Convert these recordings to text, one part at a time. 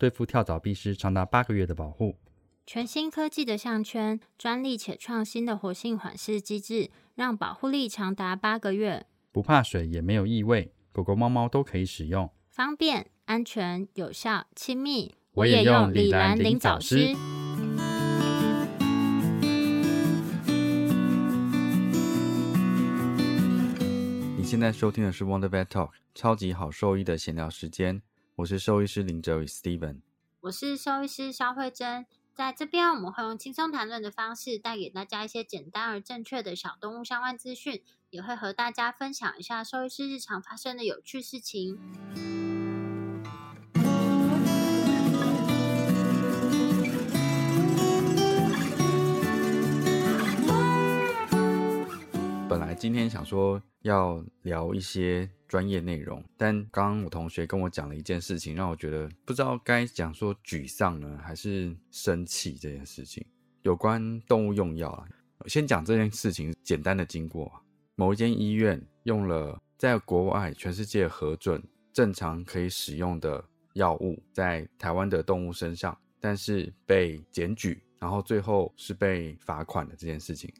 对付跳蚤必施长达八个月的保护。全新科技的项圈，专利且创新的活性缓释机制，让保护力长达八个月。不怕水，也没有异味，狗狗、猫猫都可以使用，方便、安全、有效、亲密。我也用李兰林早师。你现在收听的是 Wonder Vet Talk 超级好兽医的闲聊时间，我是兽医师林哲宇 Steven，我是兽医师肖慧珍，在这边我们会用轻松谈论的方式，带给大家一些简单而正确的小动物相关资讯，也会和大家分享一下兽医师日常发生的有趣事情。今天想说要聊一些专业内容，但刚刚我同学跟我讲了一件事情，让我觉得不知道该讲说沮丧呢，还是生气这件事情。有关动物用药啊，先讲这件事情简单的经过。某一间医院用了在国外全世界核准正常可以使用的药物，在台湾的动物身上，但是被检举，然后最后是被罚款的这件事情。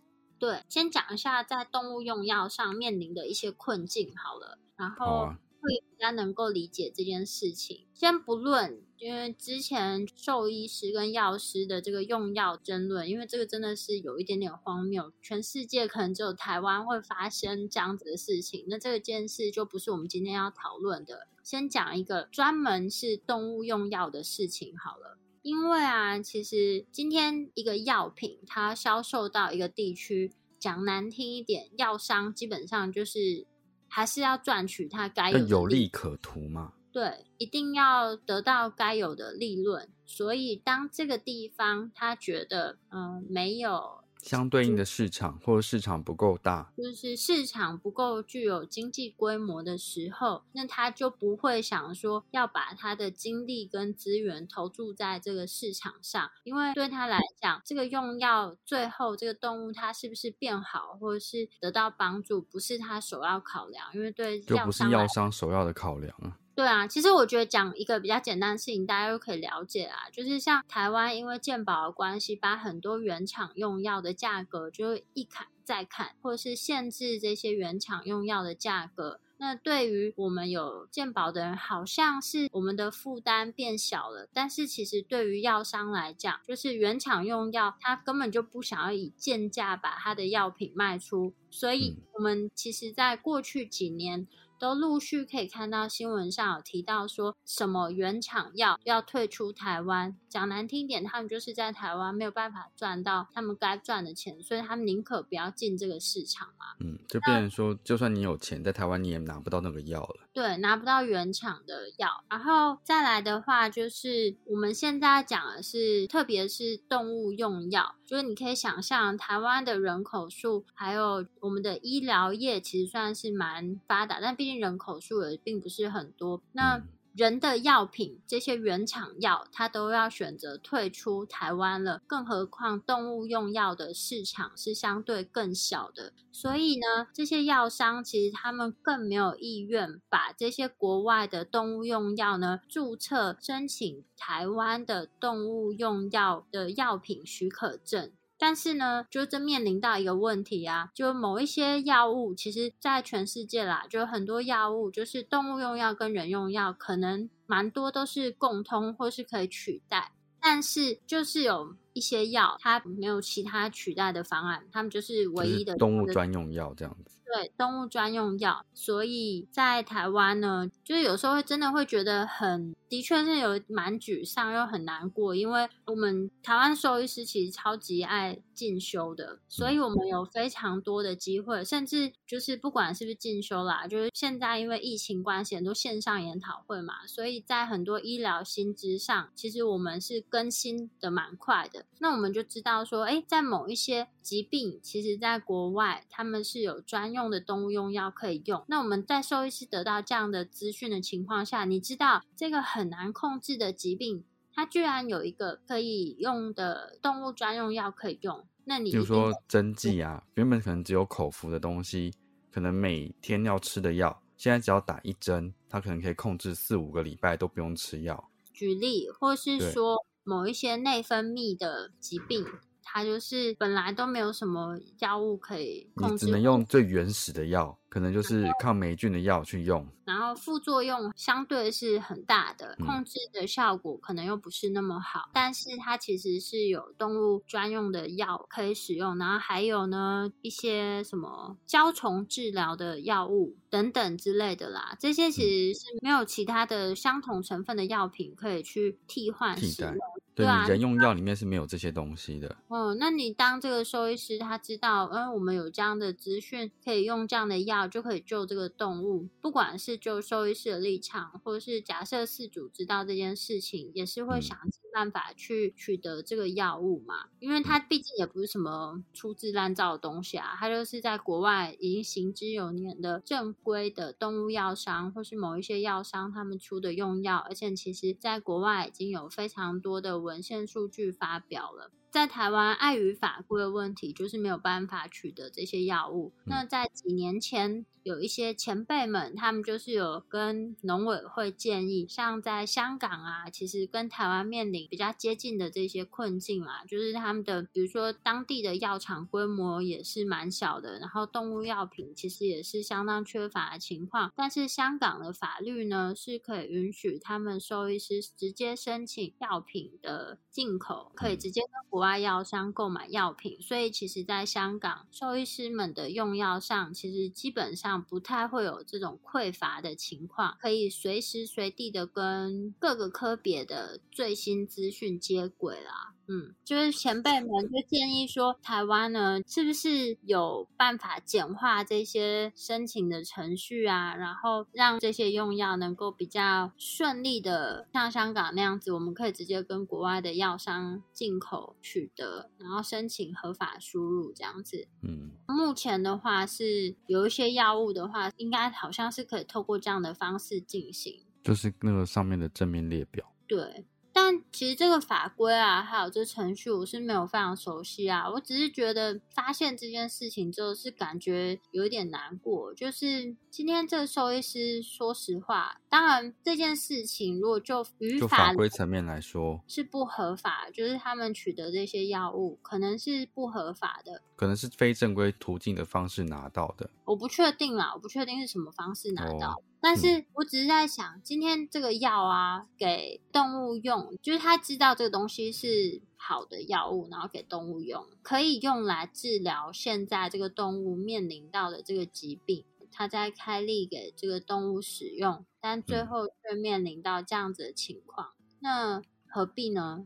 对，先讲一下在动物用药上面临的一些困境好了，然后会比较能够理解这件事情。先不论，因为之前兽医师跟药师的这个用药争论，因为这个真的是有一点点荒谬，全世界可能只有台湾会发生这样子的事情。那这个件事就不是我们今天要讨论的。先讲一个专门是动物用药的事情好了。因为啊，其实今天一个药品它销售到一个地区，讲难听一点，药商基本上就是还是要赚取他该有有利可图嘛。对，一定要得到该有的利润。所以当这个地方他觉得嗯没有。相对应的市场，或者市场不够大，就是市场不够具有经济规模的时候，那他就不会想说要把他的精力跟资源投注在这个市场上，因为对他来讲，这个用药最后这个动物它是不是变好，或者是得到帮助，不是他首要考量，因为对就不是药商首要的考量啊。对啊，其实我觉得讲一个比较简单的事情，大家都可以了解啊。就是像台湾，因为健保的关系，把很多原厂用药的价格就一砍再砍，或者是限制这些原厂用药的价格。那对于我们有健保的人，好像是我们的负担变小了。但是其实对于药商来讲，就是原厂用药，他根本就不想要以贱价把他的药品卖出。所以，我们其实在过去几年。都陆续可以看到新闻上有提到说什么原厂药要退出台湾，讲难听点，他们就是在台湾没有办法赚到他们该赚的钱，所以他们宁可不要进这个市场嘛。嗯，就变成说，就算你有钱，在台湾你也拿不到那个药了。对，拿不到原厂的药。然后再来的话，就是我们现在讲的是，特别是动物用药，就是你可以想象，台湾的人口数还有我们的医疗业，其实算是蛮发达，但毕竟。人口数也并不是很多，那人的药品这些原厂药，它都要选择退出台湾了，更何况动物用药的市场是相对更小的，所以呢，这些药商其实他们更没有意愿把这些国外的动物用药呢注册申请台湾的动物用药的药品许可证。但是呢，就这面临到一个问题啊，就某一些药物，其实在全世界啦，就很多药物，就是动物用药跟人用药，可能蛮多都是共通或是可以取代。但是就是有一些药，它没有其他取代的方案，他们就是唯一的动物专用药这样子。对，动物专用药，所以在台湾呢，就是有时候会真的会觉得很，的确是有蛮沮丧又很难过，因为我们台湾兽医师其实超级爱进修的，所以我们有非常多的机会，甚至就是不管是不是进修啦，就是现在因为疫情关系，很多线上研讨会嘛，所以在很多医疗新知上，其实我们是更新的蛮快的。那我们就知道说，哎，在某一些疾病，其实在国外他们是有专用的动物用药可以用。那我们在兽医师得到这样的资讯的情况下，你知道这个很难控制的疾病，它居然有一个可以用的动物专用药可以用。那你比如说针剂啊，原本可能只有口服的东西，可能每天要吃的药，现在只要打一针，它可能可以控制四五个礼拜都不用吃药。举例，或是说。某一些内分泌的疾病，它就是本来都没有什么药物可以控制，只能用最原始的药，可能就是抗霉菌的药去用。然后副作用相对是很大的，控制的效果可能又不是那么好。但是它其实是有动物专用的药可以使用，然后还有呢一些什么胶虫治疗的药物等等之类的啦。这些其实是没有其他的相同成分的药品可以去替换使用。对你，人用药里面是没有这些东西的。哦，那你当这个兽医师，他知道，嗯，我们有这样的资讯，可以用这样的药就可以救这个动物，不管是就兽医师的立场，或者是假设饲主知道这件事情，也是会想尽办法去取得这个药物嘛。因为它毕竟也不是什么粗制滥造的东西啊，它就是在国外已经行之有年的正规的动物药商，或是某一些药商他们出的用药，而且其实在国外已经有非常多的文献数据发表了。在台湾，碍于法规的问题，就是没有办法取得这些药物。那在几年前，有一些前辈们，他们就是有跟农委会建议，像在香港啊，其实跟台湾面临比较接近的这些困境啊，就是他们的，比如说当地的药厂规模也是蛮小的，然后动物药品其实也是相当缺乏的情况。但是香港的法律呢，是可以允许他们兽医师直接申请药品的进口，可以直接跟国外药商购买药品，所以其实，在香港兽医师们的用药上，其实基本上不太会有这种匮乏的情况，可以随时随地的跟各个科别的最新资讯接轨啦。嗯，就是前辈们就建议说，台湾呢是不是有办法简化这些申请的程序啊？然后让这些用药能够比较顺利的，像香港那样子，我们可以直接跟国外的药商进口取得，然后申请合法输入这样子。嗯，目前的话是有一些药物的话，应该好像是可以透过这样的方式进行，就是那个上面的正面列表。对。但其实这个法规啊，还有这程序，我是没有非常熟悉啊。我只是觉得发现这件事情之后，是感觉有一点难过。就是今天这个兽医师，说实话，当然这件事情如果就语法规层面来说是不合法，就是他们取得这些药物可能是不合法的，可能是非正规途径的方式拿到的。我不确定啦，我不确定是什么方式拿到。但是我只是在想，今天这个药啊，给动物用，就是他知道这个东西是好的药物，然后给动物用，可以用来治疗现在这个动物面临到的这个疾病，他在开立给这个动物使用，但最后却面临到这样子的情况，那何必呢？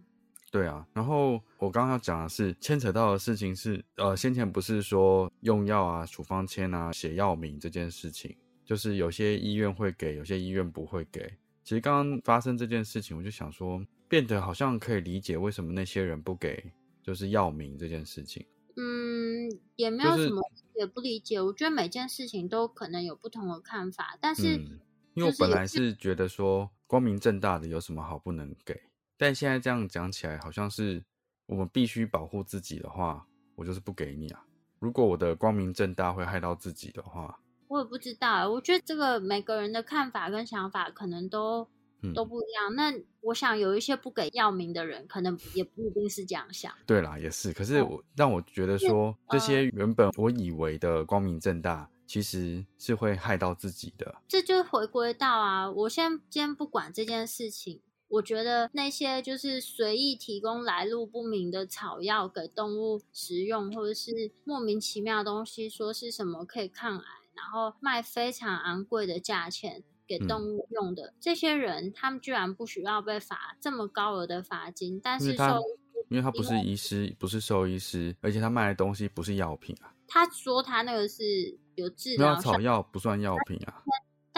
对啊，然后我刚刚要讲的是牵扯到的事情是，呃，先前不是说用药啊、处方签啊、写药名这件事情。就是有些医院会给，有些医院不会给。其实刚刚发生这件事情，我就想说，变得好像可以理解为什么那些人不给，就是药名这件事情。嗯，也没有什么也不理解。我觉得每件事情都可能有不同的看法，但是因为我本来是觉得说光明正大的有什么好不能给，但现在这样讲起来，好像是我们必须保护自己的话，我就是不给你啊。如果我的光明正大会害到自己的话。我也不知道，我觉得这个每个人的看法跟想法可能都都不一样。那我想有一些不给药名的人，可能也不一定是这样想。对啦，也是。可是我让我觉得说，这些原本我以为的光明正大，其实是会害到自己的。这就回归到啊，我先先不管这件事情。我觉得那些就是随意提供来路不明的草药给动物食用，或者是莫名其妙的东西，说是什么可以抗癌，然后卖非常昂贵的价钱给动物用的，这些人他们居然不需要被罚这么高额的罚金，但是他。因为他不是医师，不是兽医师，而且他卖的东西不是药品啊。他说他那个是有治疗草药，不算药品啊。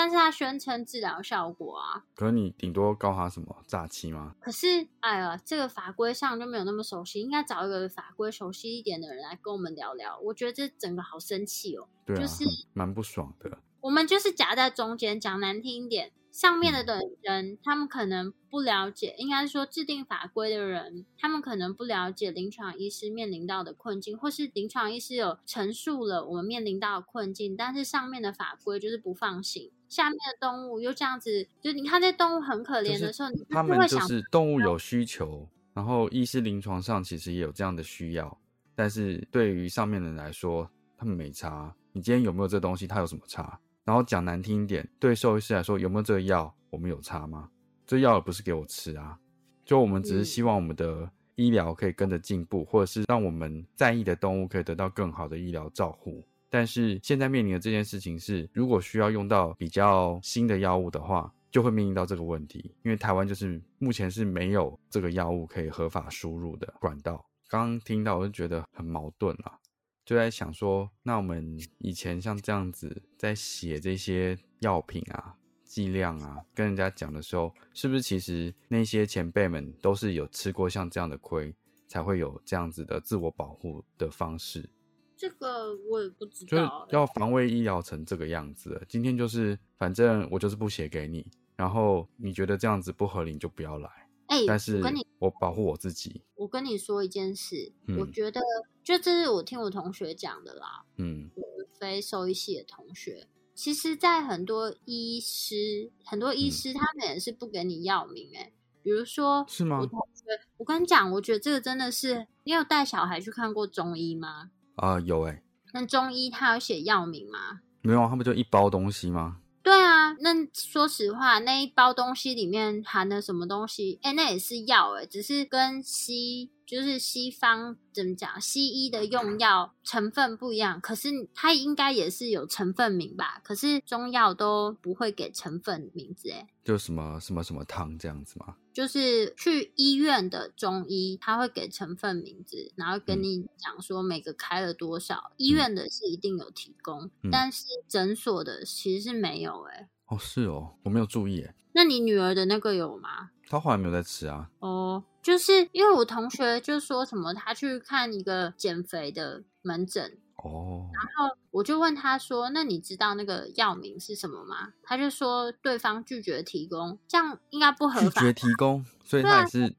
但是他宣称治疗效果啊。可是你顶多告他什么诈欺吗？可是，哎呀，这个法规上就没有那么熟悉，应该找一个法规熟悉一点的人来跟我们聊聊。我觉得这整个好生气哦，就是蛮不爽的。我们就是夹在中间，讲难听一点。上面的的人，他们可能不了解，应该说制定法规的人，他们可能不了解临床医师面临到的困境，或是临床医师有陈述了我们面临到的困境，但是上面的法规就是不放行，下面的动物又这样子，就你看这动物很可怜的时候，他们就是动物有需求，然后医师临床上其实也有这样的需要，但是对于上面的人来说，他们没差，你今天有没有这东西，它有什么差？然后讲难听一点，对兽医师来说，有没有这个药，我们有差吗？这药也不是给我吃啊，就我们只是希望我们的医疗可以跟着进步，或者是让我们在意的动物可以得到更好的医疗照护。但是现在面临的这件事情是，如果需要用到比较新的药物的话，就会面临到这个问题，因为台湾就是目前是没有这个药物可以合法输入的管道。刚听到我就觉得很矛盾啊。就在想说，那我们以前像这样子在写这些药品啊、剂量啊，跟人家讲的时候，是不是其实那些前辈们都是有吃过像这样的亏，才会有这样子的自我保护的方式？这个我也不知道。要防卫医疗成这个样子，今天就是反正我就是不写给你，然后你觉得这样子不合理，你就不要来。哎，但是我保护我自己。我跟你说一件事，我觉得。就这是我听我同学讲的啦，嗯，非兽医系的同学，其实，在很多医师，很多医师他们也是不给你药名，哎，比如说，是吗？我同学，我跟你讲，我觉得这个真的是，你有带小孩去看过中医吗？啊，有哎。那中医他有写药名吗？没有，他不就一包东西吗？对啊，那说实话，那一包东西里面含的什么东西？哎，那也是药哎，只是跟西。就是西方怎么讲，西医的用药成分不一样，可是它应该也是有成分名吧？可是中药都不会给成分名字，哎，就什么什么什么汤这样子吗？就是去医院的中医，他会给成分名字，然后跟你讲说每个开了多少。医院的是一定有提供，但是诊所的其实是没有，哎。哦，是哦，我没有注意，哎。那你女儿的那个有吗？她后来没有在吃啊。哦。就是因为我同学就说什么，他去看一个减肥的门诊哦，然后我就问他说：“那你知道那个药名是什么吗？”他就说对方拒绝提供，这样应该不合法。拒绝提供，所以他也是，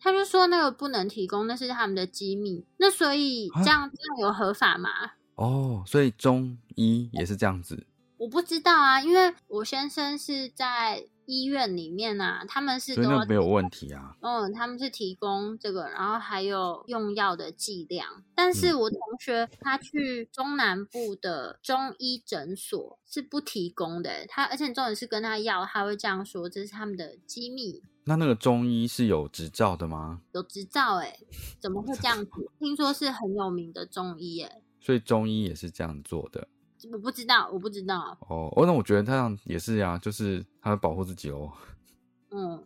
他就说那个不能提供，那是他们的机密。那所以这样这样有合法吗？哦，所以中医也是这样子。我不知道啊，因为我先生是在。医院里面啊，他们是都没有问题啊。嗯，他们是提供这个，然后还有用药的剂量。但是我同学他去中南部的中医诊所是不提供的，他而且重点是跟他要，他会这样说，这是他们的机密。那那个中医是有执照的吗？有执照哎，怎么会这样子？听说是很有名的中医哎，所以中医也是这样做的。我不知道，我不知道。哦，哦，那我觉得他这样也是呀，就是他会保护自己哦。嗯，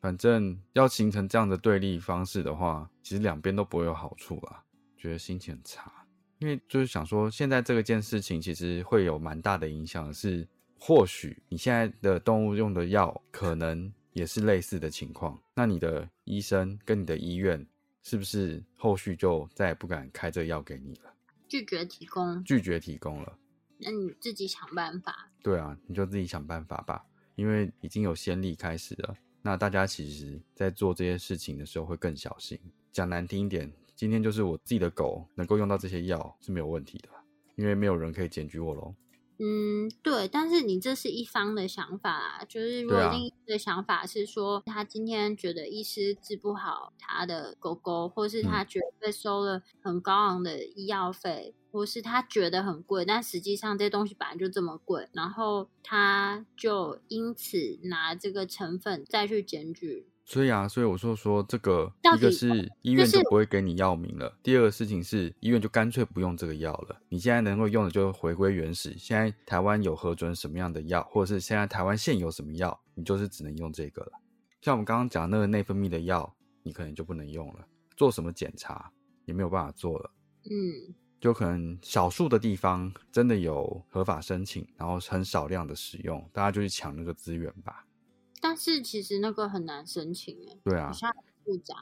反正要形成这样的对立方式的话，其实两边都不会有好处啦。觉得心情很差，因为就是想说，现在这个件事情其实会有蛮大的影响，是或许你现在的动物用的药可能也是类似的情况，那你的医生跟你的医院是不是后续就再也不敢开这药给你了？拒绝提供，拒绝提供了。那你自己想办法。对啊，你就自己想办法吧，因为已经有先例开始了。那大家其实，在做这些事情的时候会更小心。讲难听一点，今天就是我自己的狗能够用到这些药是没有问题的，因为没有人可以检举我喽。嗯，对，但是你这是一方的想法，就是如果另一的想法是说，他今天觉得医师治不好他的狗狗，或是他觉得被收了很高昂的医药费，或是他觉得很贵，但实际上这东西本来就这么贵，然后他就因此拿这个成分再去检举所以啊，所以我说说这个，一个是医院就就是不会给你药名了，第二个事情是医院就干脆不用这个药了。你现在能够用的就回归原始。现在台湾有核准什么样的药，或者是现在台湾现有什么药，你就是只能用这个了。像我们刚刚讲那个内分泌的药，你可能就不能用了。做什么检查也没有办法做了。嗯，就可能少数的地方真的有合法申请，然后很少量的使用，大家就去抢那个资源吧。但是其实那个很难申请诶，对啊好，像复杂，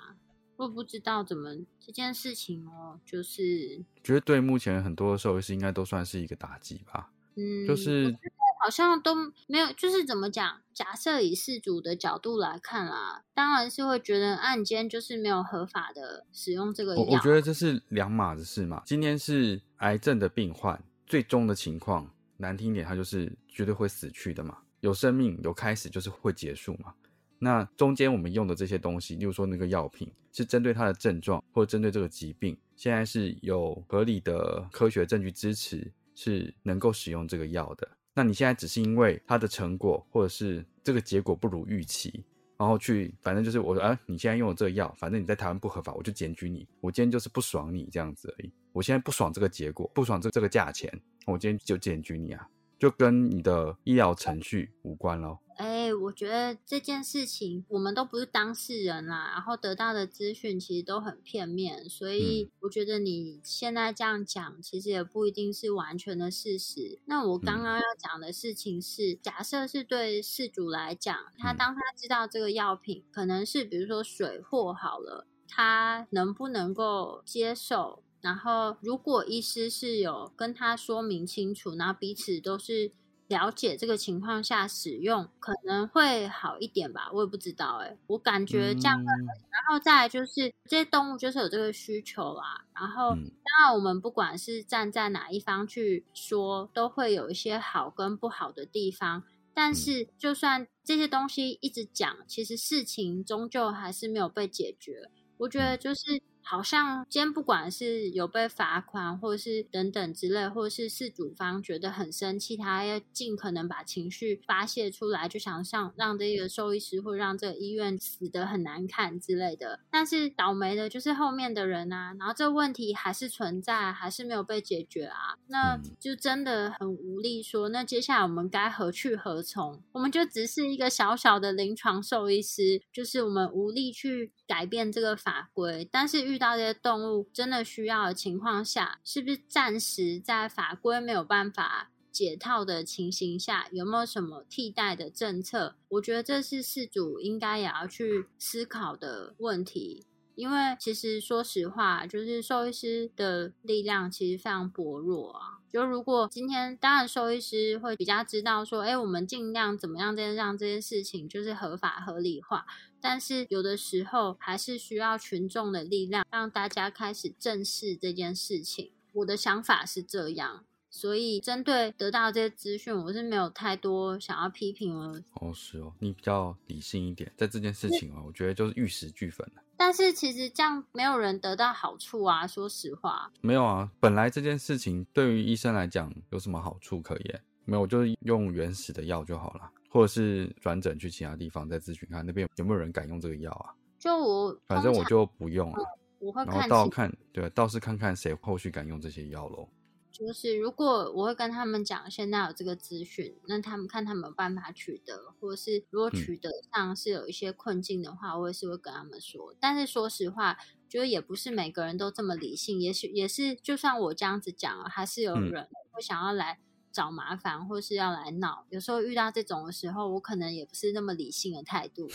我不知道怎么这件事情哦，就是觉得对目前很多的兽医师应该都算是一个打击吧。嗯，就是好像都没有，就是怎么讲？假设以事主的角度来看啦，当然是会觉得案件就是没有合法的使用这个药。我我觉得这是两码子事嘛。今天是癌症的病患，最终的情况难听点，他就是绝对会死去的嘛。有生命有开始，就是会结束嘛。那中间我们用的这些东西，例如说那个药品，是针对它的症状或者针对这个疾病，现在是有合理的科学证据支持，是能够使用这个药的。那你现在只是因为它的成果或者是这个结果不如预期，然后去反正就是我啊，你现在用了这个药，反正你在台湾不合法，我就检举你。我今天就是不爽你这样子而已。我现在不爽这个结果，不爽这这个价钱，我今天就检举你啊，就跟你的医疗程序无关咯。哎、我觉得这件事情我们都不是当事人啦，然后得到的资讯其实都很片面，所以我觉得你现在这样讲，其实也不一定是完全的事实。那我刚刚要讲的事情是，假设是对事主来讲，他嗯当他知道这个药品可能是比如说水货好了，他能不能够接受？然后，如果医师是有跟他说明清楚，然后彼此都是了解这个情况下使用，可能会好一点吧。我也不知道、欸，我感觉这样会嗯然后再来就是这些动物就是有这个需求啦，然后嗯当然我们不管是站在哪一方去说，都会有一些好跟不好的地方。但嗯是就算这些东西一直讲，其实事情终究还是没有被解决。我觉嗯得就是好像今天不管是有被罚款，或者是等等之类，或者是事主方觉得很生气，他要尽可能把情绪发泄出来，就想上让这个兽医师或让这个医院死得很难看之类的。但是倒霉的就是后面的人啊，然后这个问题还是存在，还是没有被解决啊，那嗯就真的很无力说。那接下来我们该何去何从？我们就只是一个小小的临床兽医师，就是我们无力去改变这个法规，但是遇到这些动物真的需要的情况下，是不是暂时在法规没有办法解套的情形下，有没有什么替代的政策？我觉得这是事主应该也要去思考的问题。因为其实说实话，就是兽医师的力量其实非常薄弱啊。就如果今天，当然兽医师会比较知道说，哎，我们尽量怎么样，再让这件事情就是合法合理化。但是有的时候还是需要群众的力量，让大家开始正视这件事情。我的想法是这样，所以针对得到这些资讯，我是没有太多想要批评了。哦，是哦，你比较理性一点，在这件事情哦，我觉得就是玉石俱焚了。但是其实这样没有人得到好处啊，说实话。没有啊，本来这件事情对于医生来讲有什么好处可言？没有，就是用原始的药就好了，或者是转诊去其他地方再咨询看那边有没有人敢用这个药啊。就我反正我就不用了，我会然后看清，倒看，对，倒是看看谁后续敢用这些药喽。就是如果我会跟他们讲现在有这个资讯，那他们看他们有办法取得，或者是如果嗯取得上是有一些困境的话，我也是会跟他们说。但是说实话，就是也不是每个人都这么理性，也许也是，就算我这样子讲了，还是有嗯人会想要来找麻烦，或是要来闹。有时候遇到这种的时候，我可能也不是那么理性的态度，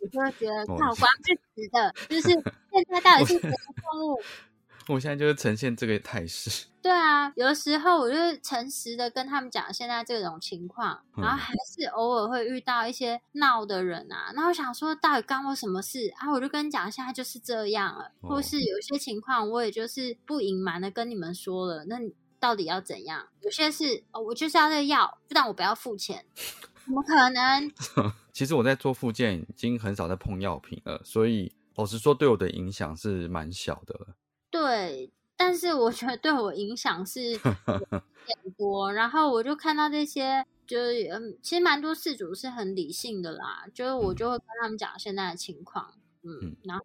我就会觉得哦靠，光是死的，就是现在到底是什么动物？我现在就是呈现这个态势，对啊，有的时候我就是诚实的跟他们讲现在这种情况，然后嗯还是偶尔会遇到一些闹的人啊。那我想说，到底干我什么事啊？我就跟你讲，现在就是这样了，或哦是有一些情况，我也就是不隐瞒的跟你们说了。那你到底要怎样？有些是哦，我就是要这个药，不然我不要付钱，怎么可能？其实我在做复健已经很少在碰药品了，所以老实说，对我的影响是蛮小的了。对，但是我觉得对我影响是有点多。然后我就看到这些就是嗯，其实蛮多事主是很理性的啦，就是我嗯就会跟他们讲现在的情况，嗯，嗯然后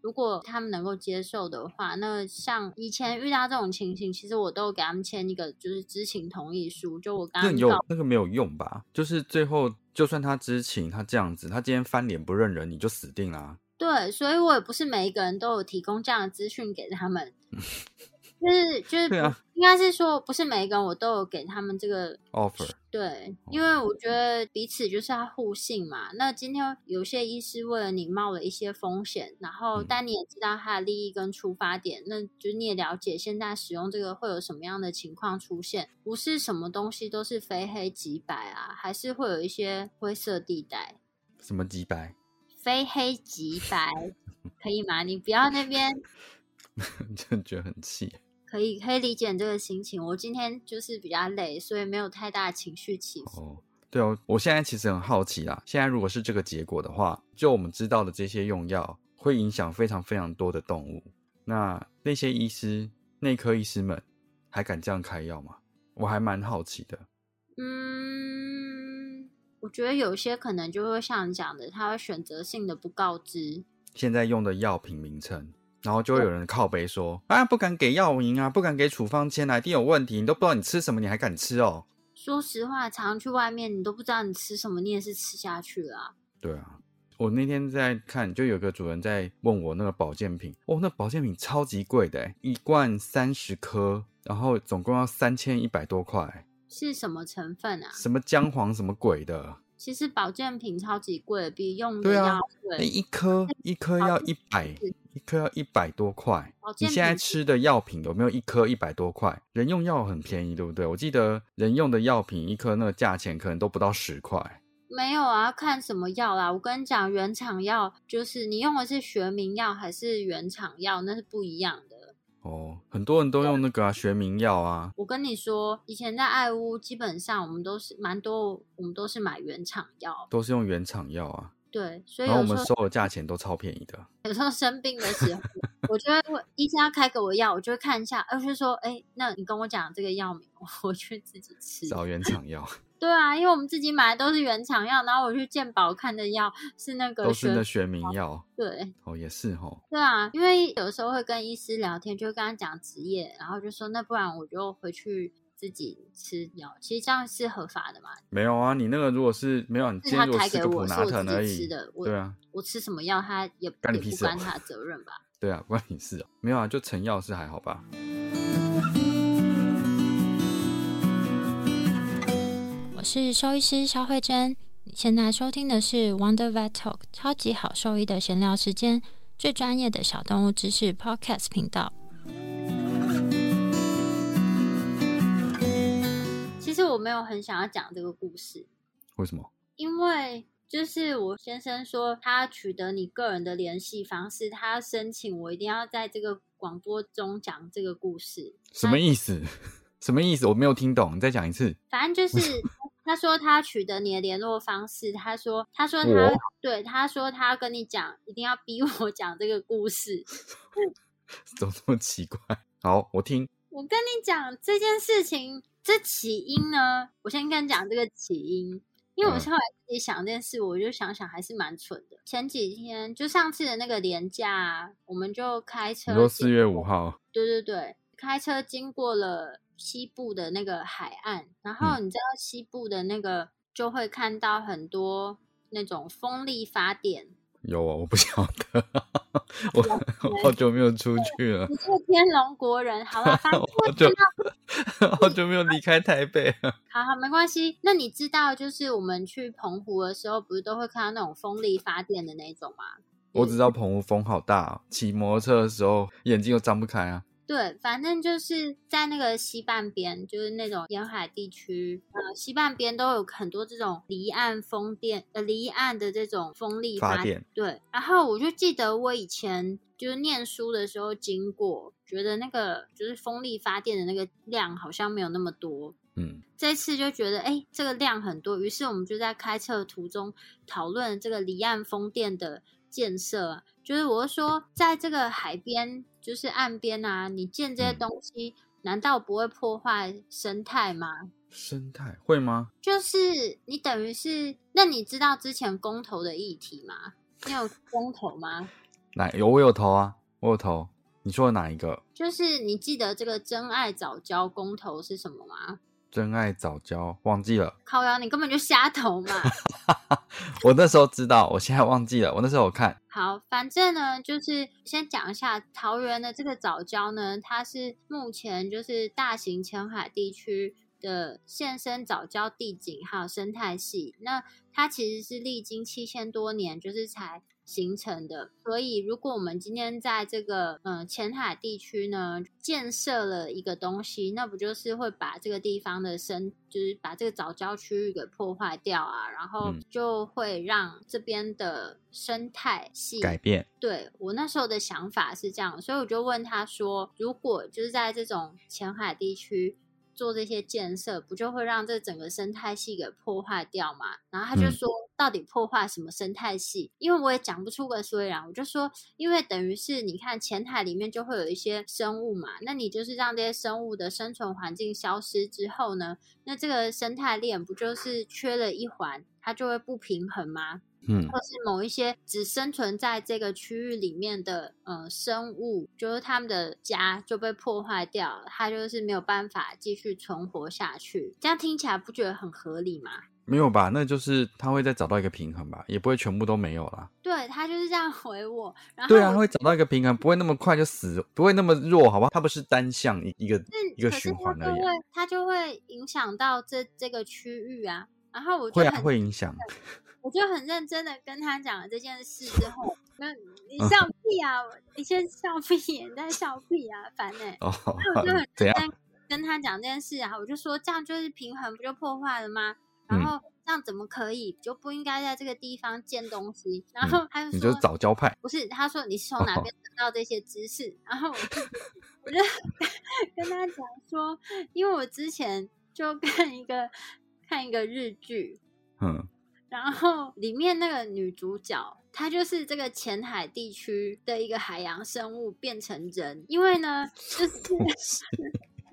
如果他们能够接受的话，那像以前遇到这种情形，其实我都给他们签一个就是知情同意书，就我刚刚那有那个没有用吧？就是最后就算他知情，他这样子，他今天翻脸不认人，你就死定啦、对，所以我也不是每一个人都有提供这样的资讯给他们，就是就是对啊应该是说不是每一个人我都有给他们这个 offer 对，因为我觉得彼此就是要互信嘛。那今天有些医师为了你冒了一些风险，然后嗯但你也知道他的利益跟出发点，那就是你也了解现在使用这个会有什么样的情况出现，不是什么东西都是非黑即白啊，还是会有一些灰色地带。什么即白，非黑即白，可以吗？你不要那边 真的觉得很气。可以可以理解你这个心情。我今天就是比较累，所以没有太大的情绪起伏。哦，对哦，我现在其实很好奇啦。现在如果是这个结果的话，就我们知道的这些用药会影响非常非常多的动物，那那些医师、内科医师们还敢这样开药吗？我还蛮好奇的。嗯，我觉得有些可能就会像你讲的，他会选择性的不告知。现在用的药品名称，然后就会有人靠背说啊，不敢给药名啊，不敢给处方签啊，一定有问题，你都不知道你吃什么，你还敢吃哦？说实话，常常去外面，你都不知道你吃什么，你也是吃下去了啊、对啊，我那天在看，就有个主人在问我那个保健品，哦，那保健品超级贵的欸，一罐三十颗，然后总共要三千一百多块，是什么成分啊？什么姜黄什么鬼的，其实保健品超级贵，比用药那贵。一颗一颗要一百，一颗要一百多块。你现在吃的药品有没有一颗一百多块？人用药很便宜，对不对？我记得人用的药品一颗那个价钱可能都不到十块。没有啊，看什么药啦。我跟你讲，原厂药就是你用的是学名药还是原厂药，那是不一样的。哦，很多人都用那个啊学名药啊，我跟你说，以前在爱屋，基本上我们都是蛮多，我们都是买原厂药。都是用原厂药啊，对，所以然后我们收的价钱都超便宜的。有时候生病的时候，我就会问医生要开给我药，我就会看一下，而是说，哎，那你跟我讲这个药名，我去自己吃。找原厂药，对啊，因为我们自己买的都是原厂药，然后我去健保看的药是那个都是那学学名药。对哦，也是哦。对啊，因为有时候会跟医师聊天，就会跟他讲职业，然后就说那不然我就回去自己吃药，其实这样是合法的嘛？没有啊，你那个如果是没有，你是他今天如果开给我，吃个普是我拿疼而已自己吃，的，我对啊，我吃什么药他也不关他的责任吧？对啊，关你事哦。没有啊，就成药是还好吧。是兽医师肖慧珍，你现在收听的是 Wonder Vet Talk 超级好兽医的闲聊时间，最专业的小动物知识 Podcast 频道。其实我没有很想要讲这个故事，为什么？因为就是我先生说他取得你个人的联系方式，他申请我一定要在这个广播中讲这个故事。什么意思？什么意思？我没有听懂，你再讲一次。反正就是他说他取得你的联络方式，他说他说他我对他说他要跟你讲，一定要逼我讲这个故事。怎么这么奇怪？好，我听。我跟你讲这件事情，这起因呢，我先跟你讲这个起因，因为我嗯是后来自己想这件事，我就想想还是蛮蠢的。前几天就上次的那个年假啊，我们就开车你说四月五号，对对对，开车经过了西部的那个海岸，然后嗯你知道西部的那个就会看到很多那种风力发电。有啊，我不晓得，我好久没有出去了，你是个天龙国人，好吧，反正 好我知久道，好久没有离开台北了。好好没关系。那你知道，就是我们去澎湖的时候，不是都会看到那种风力发电的那种吗？我只知道澎湖风好大、哦，骑摩托车的时候眼睛又张不开啊。对，反正就是在那个西半边，就是那种沿海地区，呃，西半边都有很多这种离岸风电，呃，离岸的这种风力发电。对，然后我就记得我以前就是念书的时候经过，觉得那个就是风力发电的那个量好像没有那么多。嗯，这次就觉得，哎，这个量很多，于是我们就在开车的途中讨论这个离岸风电的建设啊。就是我是说，在这个海边，就是岸边啊，你建这些嗯东西，难道不会破坏生态吗？生态会吗？就是你等于是，那你知道之前公投的议题吗？你有公投吗？哪有我有投啊，我有投。你说的哪一个？就是你记得这个真爱早教公投是什么吗？真爱早教忘记了，靠腰，你根本就瞎投嘛！我那时候知道，我现在忘记了。我那时候有看。好，反正呢，就是先讲一下桃园的这个早教呢，它是目前就是大型前海地区的现身早教地景还有生态系。那它其实是历经七千多年，就是才。形成的，所以如果我们今天在这个嗯前海地区呢建设了一个东西，那不就是会把这个地方的生，就是把这个早教区域给破坏掉啊，然后就会让这边的生态系改变。对我那时候的想法是这样，所以我就问他说，如果就是在这种前海地区。做这些建设，不就会让这整个生态系给破坏掉嘛？然后他就说，到底破坏什么生态系？因为我也讲不出个所以然。我就说，因为等于是你看浅海里面就会有一些生物嘛，那你就是让这些生物的生存环境消失之后呢，那这个生态链不就是缺了一环，它就会不平衡吗？嗯，或是某一些只生存在这个区域里面的呃生物，就是他们的家就被破坏掉，它就是没有办法继续存活下去。这样听起来不觉得很合理吗？没有吧？那就是他会再找到一个平衡吧，也不会全部都没有啦。对他就是这样回我，然后对啊，会找到一个平衡，不会那么快就死，不会那么弱，好吧？它不是单向一一个一个循环而已，它就会影响到这这个区域啊。然后我会啊，会影响。我就很认真的跟他讲了这件事之后，那 你笑屁啊！你先笑屁，你在笑屁啊！烦哎！哦，那我就 很认真跟他讲这件事啊，我就说这样就是平衡不就破坏了吗？然后这样怎么可以？就不应该在这个地方建东西。然后他就说你就是早教派，不是？他说你是从哪边得到这些知识？然后我就 我就 跟他讲说，因为我之前就看一个看一个日剧，嗯。然后里面那个女主角，她就是这个浅海地区的一个海洋生物变成人，因为呢，就是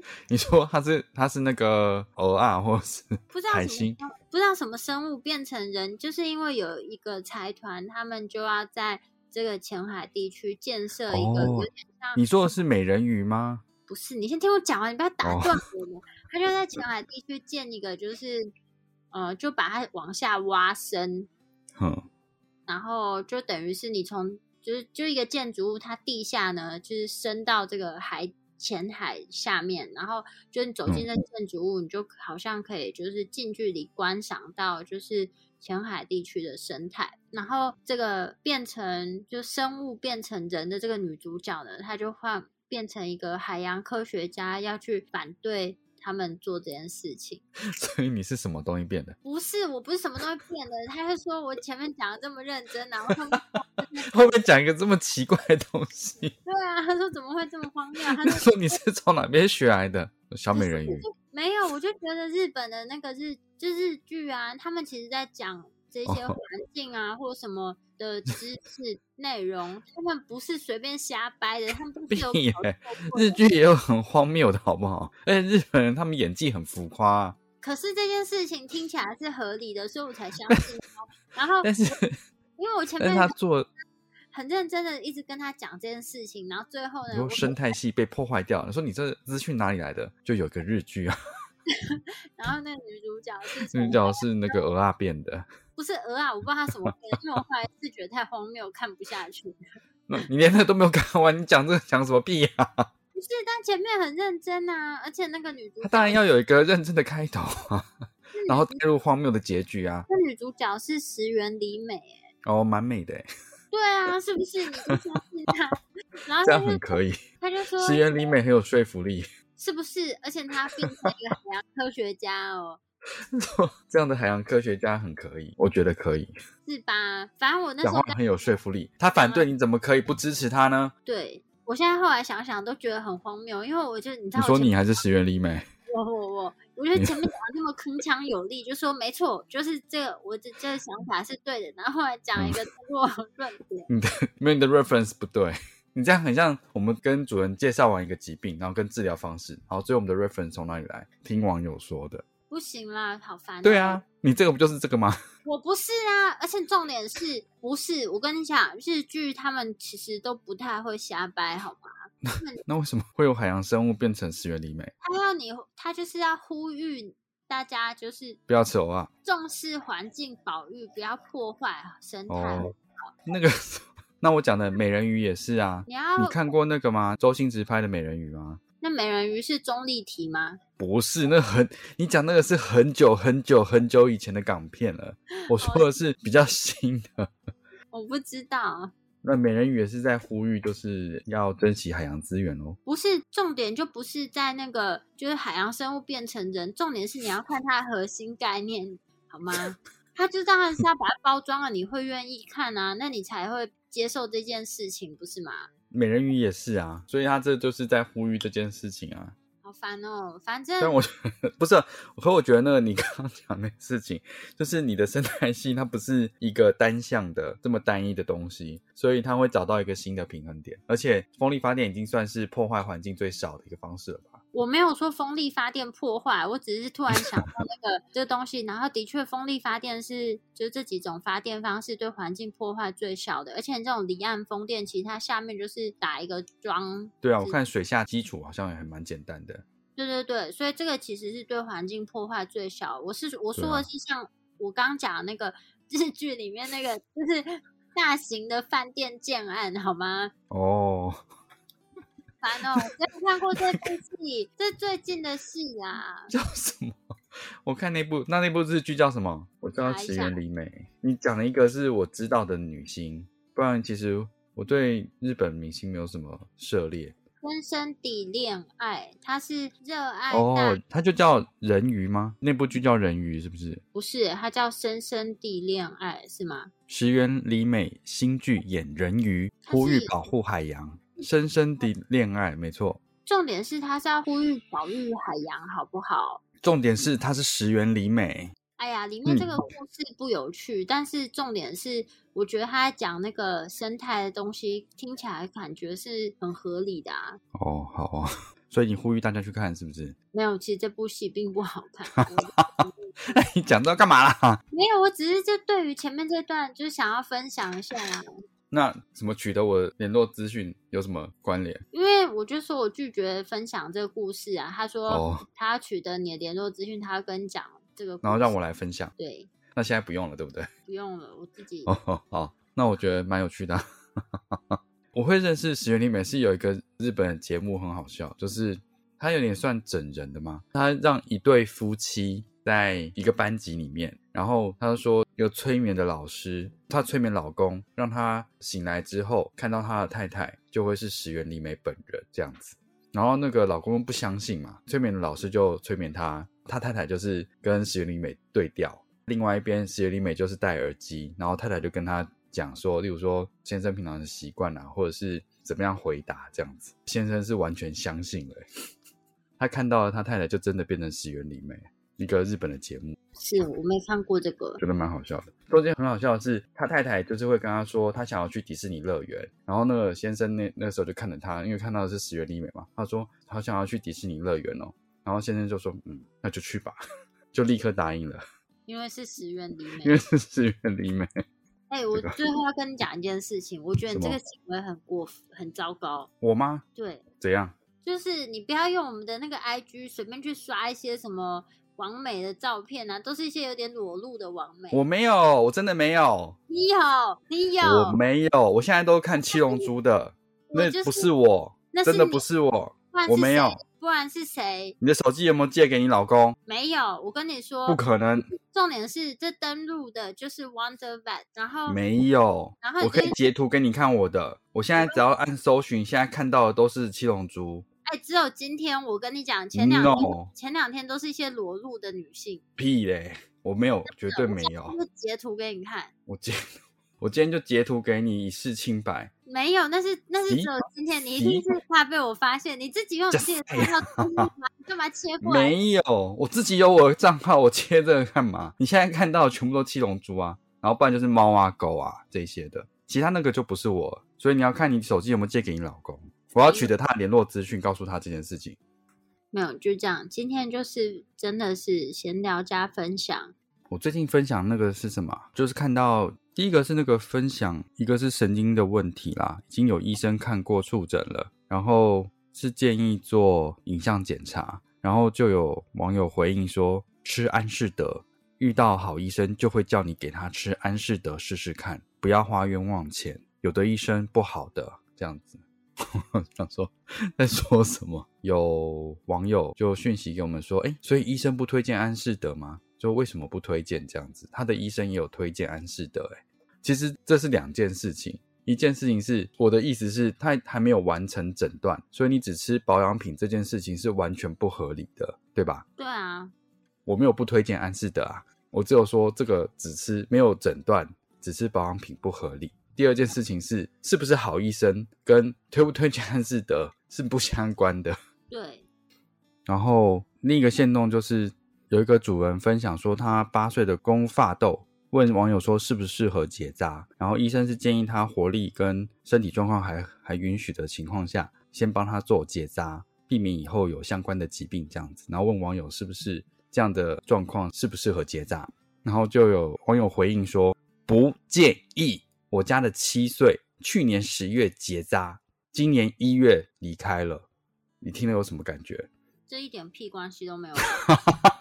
你说他是他是那个鹅啊，或者是 不知道海星，不知道什么生物变成人，就是因为有一个财团，他们就要在这个浅海地区建设一个有点像你说的是美人鱼吗？不是，你先听我讲完，你不要打断我。他就在浅海地区建一个，就是。呃，就把它往下挖深，嗯，然后就等于是你从就是就一个建筑物，它地下呢就是深到这个海浅海下面，然后就你走进那建筑物，你就好像可以就是近距离观赏到就是浅海地区的生态。然后这个变成就生物变成人的这个女主角呢，她就换变成一个海洋科学家，要去反对。他们做这件事情，所以你是什么东西变的？不是，我不是什么东西变的。他就说我前面讲的这么认真，然后 后面讲一个这么奇怪的东西。对啊，他说怎么会这么荒谬？他说你是从哪边学来的？小美人鱼？没有，我就觉得日本的那个日就日剧啊，他们其实在讲这些环 境啊，或什么。的知识内容，他们不是随便瞎掰的，他们都是有日剧也有很荒谬的，好不好？而且日本人他们演技很浮夸。可是这件事情听起来是合理的，所以我才相信。然后，但是因为我前面他做很认真的一直跟他讲这件事情，然后最后呢，生态系被破坏掉。你说你这资讯哪里来的？就有个日剧啊。然后那女主角是女主角是那个鹅啊变的。不是鹅啊，我不知道他什么变，因为我后来是觉得太荒谬，看不下去。那你连那都没有看完，你讲这个讲什么屁呀？不是，但前面很认真啊，而且那个女主她当然要有一个认真的开头啊，然后带入荒谬的结局啊。那女主角是石原里美，哦，蛮美的。对啊，是不是？你就相信她，然后这样很可以。他就说石原里美很有说服力，是不是？而且她变成一个海洋科学家哦。这样的海洋科学家很可以，我觉得可以，是吧？反正我那时候很有说服力。他反对你怎么可以不支持他呢？对我现在后来想想都觉得很荒谬，因为我就你知道，你说你还是石原里美，我我我，我觉得前面讲的那么铿锵有力，就说没错，就是这个我这这个想法是对的。然后后来讲一个错论点，你的没有你的 reference 不对，你这样很像我们跟主人介绍完一个疾病，然后跟治疗方式，好，最后我们的 reference 从哪里来？听网友说的。不行啦，好烦、对，啊，你这个不就是这个吗？我不是啊，而且重点是不是？我跟你讲，日剧他们其实都不太会瞎掰，好吗？那为什么会有海洋生物变成石原里美？他要你，他就是要呼吁大家，就是不要吃藕啊！重视环境保育，不要破坏生态。哦，那个，那我讲的美人鱼也是啊。你要你看过那个吗？周星驰拍的美人鱼吗？那美人鱼是中立题吗？不是，那很你讲那个是很久很久很久以前的港片了。我说的是比较新的。我不知道，那美人鱼也是在呼吁，就是要珍惜海洋资源哦。不是重点，就不是在那个就是海洋生物变成人，重点是你要看它的核心概念，好吗？它就当然是要把它包装了，你会愿意看啊，那你才会接受这件事情，不是吗？美人鱼也是啊，所以他这就是在呼吁这件事情啊。好烦哦，反正但我觉得 不是，可我觉得那个你刚刚讲那事情，就是你的生态系它不是一个单向的这么单一的东西，所以它会找到一个新的平衡点。而且风力发电已经算是破坏环境最少的一个方式了吧？我没有说风力发电破坏，我只是突然想到 那个这个东西，然后的确风力发电是就这几种发电方式对环境破坏最小的，而且这种离岸风电其实它下面就是打一个桩，对啊，我看水下基础好像也还蛮简单的。对对对，所以这个其实是对环境破坏最小。我是我说的是像我刚刚讲的那个日剧里面那个，就是 大型的饭店建案，好吗？哦，烦哦，我没有看过这部戏，这最近的戏啊。叫什么？我看那部那那部日剧叫什么？我叫查一下池原里美。你讲了一个是我知道的女星，不然其实我对日本明星没有什么涉猎。深深地恋爱，他是热爱，哦，它就叫人鱼吗？那部剧叫人鱼是不是？不是，它叫深深地恋爱，是吗？石原里美新剧演人鱼，呼吁保护海洋，深深的恋爱，没错。重点是他是要呼吁保育海洋，好不好？重点是他是石原里美，哎呀，里面这嗯个故事不有趣，但是重点是，我觉得他讲那个生态的东西，听起来感觉是很合理的啊。哦，好哦，所以你呼吁大家去看是不是？没有，其实这部戏并不好看。那你讲这干嘛啦？没有，我只是就对于前面这段，就是想要分享一下啊，那怎么取得我的联络资讯有什么关联？因为我就说我拒绝分享这个故事啊。他说哦他要取得你的联络资讯，他要跟你讲这个故事，然后让我来分享。对，那现在不用了，对不对？不用了，我自己哦，好，那我觉得蛮有趣的啊。我会认识石原里美是有一个日本的节目很好笑，就是他有点算整人的嘛，他让一对夫妻在一个班级里面，然后他说有催眠的老师，他催眠老公，让他醒来之后看到他的太太就会是石原里美本人这样子。然后那个老公不相信嘛，催眠的老师就催眠他，他太太就是跟石原里美对调，另外一边石原里美就是戴耳机，然后太太就跟他讲说，例如说先生平常的习惯啊，或者是怎么样回答这样子，先生是完全相信了，他看到了他太太就真的变成石原里美，一个日本的节目，是我没看过这个，觉得蛮好笑的。中间很好笑的是，他太太就是会跟他说，他想要去迪士尼乐园，然后那个先生那那时候就看着他，因为看到的是石原里美嘛，他说他想要去迪士尼乐园哦，然后先生就说，嗯，那就去吧，就立刻答应了，因为是石原里美因。为是石原里美。哎、我最后要跟你讲一件事情，我觉得你这个行为很过分，很糟糕。我吗？对，怎样？就是你不要用我们的那个 IG 随便去刷一些什么完美的照片啊，都是一些有点裸露的完美。我没有，我真的没有，你有，你有，我没有，我现在都看七龙珠的，那不是我，那真的不是我，是我没有，不然是谁？你的手机有没有借给你老公？没有，我跟你说，不可能，重点是这登录的就是 Wonder Vet，然后没有然后，我可以截图给你看我的，我现在只要按搜寻，现在看到的都是七龙珠，哎，只有今天我跟你讲，前两天 No 前两天都是一些裸露的女性，屁嘞，我没有，绝对没有我，就截图给你看。我截，我今天就截图给你以示清白，没有，那是那是只有今天，你一定是怕被我发现，你自己用你自己的这账号干嘛切过来？没有，我自己有我的账号，我切这个干嘛？你现在看到全部都七龙珠啊，然后不然就是猫啊、狗啊这些的，其他那个就不是我，所以你要看你手机有没有借给你老公，我要取得他的联络资讯，告诉他这件事情。没有，就这样。今天就是真的是闲聊加分享。我最近分享那个是什么？就是看到第一个是那个分享，一个是神经的问题啦，已经有医生看过触诊了，然后是建议做影像检查，然后就有网友回应说，吃安士德，遇到好医生就会叫你给他吃安士德试试看，不要花冤枉钱，有的医生不好的这样子。想说在说什么？有网友就讯息给我们说，哎，所以医生不推荐安士德吗？就为什么不推荐这样子？他的医生也有推荐安士德，哎，其实这是两件事情。一件事情是我的意思是，他还没有完成诊断，所以你只吃保养品这件事情是完全不合理的，对吧？对啊，我没有不推荐安士德啊，我只有说这个只吃没有诊断，只吃保养品不合理。第二件事情是，是不是好医生跟推不推荐安士德是不相关的。对。然后另一个线动就是有一个主人分享说，他八岁的公发痘问网友说，适不适合结扎？然后医生是建议他活力跟身体状况还还允许的情况下，先帮他做结扎，避免以后有相关的疾病这样子。然后问网友是不是这样的状况适不适合结扎？然后就有网友回应说，不建议。我家的七岁，去年十月结扎，今年一月离开了。你听了有什么感觉？这一点屁关系都没有，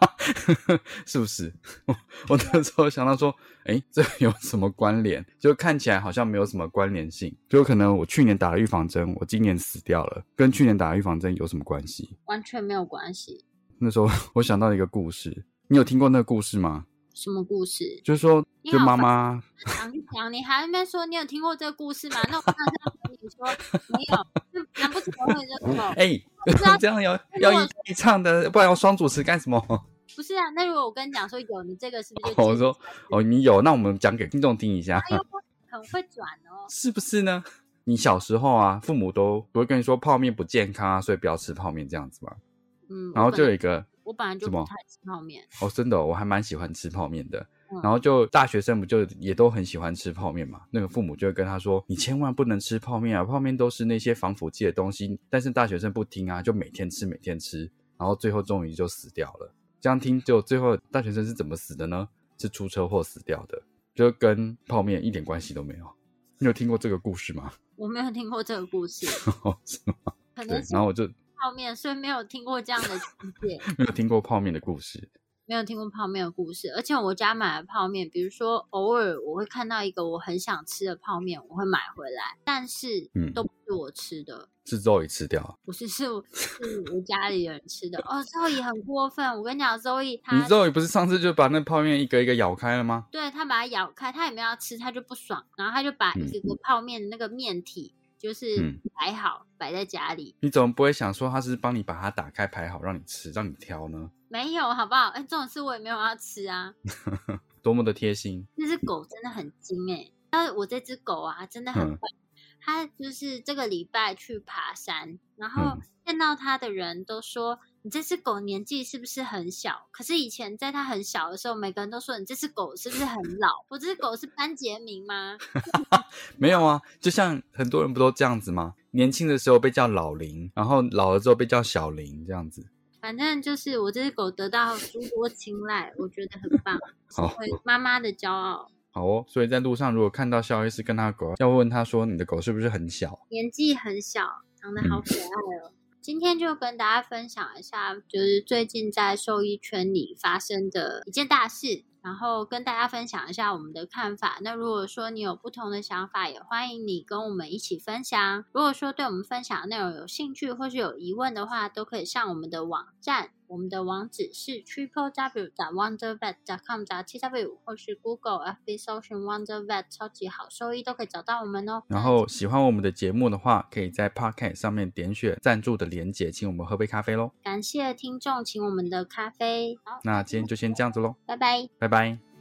是不是？我 我那时候想到说，哎，这有什么关联？就看起来好像没有什么关联性，就可能我去年打了预防针，我今年死掉了，跟去年打了预防针有什么关系？完全没有关系。那时候我想到一个故事，你有听过那个故事吗？什么故事？就是说，就妈妈 讲一讲，你还那边说你有听过这个故事吗？那我刚刚跟你说没有，难不成会认错？哎，这样要要一一唱的，不然要双主持干什么？不是啊，那如果我跟你讲说有，你这个是不是？我说哦，你有，那我们讲给听众听一下。很会转哦，是不是呢？你小时候啊，父母都不会跟你说泡面不健康啊，所以不要吃泡面这样子嘛？嗯，然后就有一个。我本来就不太吃泡面哦，真的，我还蛮喜欢吃泡面的。然后就大学生不就也都很喜欢吃泡面嘛？那个父母就会跟他说：“你千万不能吃泡面啊，泡面都是那些防腐剂的东西。”但是大学生不听啊，就每天吃，每天吃，然后最后终于就死掉了。这样听，就最后大学生是怎么死的呢？是出车祸死掉的，就跟泡面一点关系都没有。你有听过这个故事吗？我没有听过这个故事，是吗？对，然后我就。泡面，所以没有听过这样的情节，没有听过泡面的故事，没有听过泡面的故事。而且我家买的泡面，比如说偶尔我会看到一个我很想吃的泡面，我会买回来，但是都不是我吃的，是周 e 吃掉，不是是是我家里人吃的。哦，周 e 很过分，我跟你讲，周 e 他，你周 e 不是上次就把那泡面一个一个咬开了吗？对他把它咬开，他也没有要吃，他就不爽，然后他就把一个泡面的那个面体。就是摆好摆在家里，你怎么不会想说他是帮你把它打开排好让你吃让你挑呢？没有好不好？哎，这种事我也没有要吃啊，多么的贴心！那只狗真的很精哎，那我这只狗啊真的很棒，它就是这个礼拜去爬山，然后见到它的人都说。你这只狗年纪是不是很小？可是以前在它很小的时候，每个人都说你这只狗是不是很老？我这只狗是班杰明吗？没有啊，就像很多人不都这样子吗？年轻的时候被叫老林，然后老了之后被叫小林，这样子。反正就是我这只狗得到诸多青睐，我觉得很棒，成为妈妈的骄傲。好哦，所以在路上如果看到肖医师跟他狗，要问他说：“你的狗是不是很小？年纪很小，长得好可爱哦。”今天就跟大家分享一下，就是最近在兽医圈里发生的一件大事，然后跟大家分享一下我们的看法。那如果说你有不同的想法，也欢迎你跟我们一起分享。如果说对我们分享的内容有兴趣或是有疑问的话，都可以上我们的网站。我们的网址是 triple w 打 wondervet com 打 t w 或是 Google FB 搜寻 wondervet 超级好收益都可以找到我们哦。然后喜欢我们的节目的话，可以在 Podcast 上面点选赞助的连结，请我们喝杯咖啡喽。感谢听众请我们的咖啡。好，那今天就先这样子喽，拜拜，拜拜。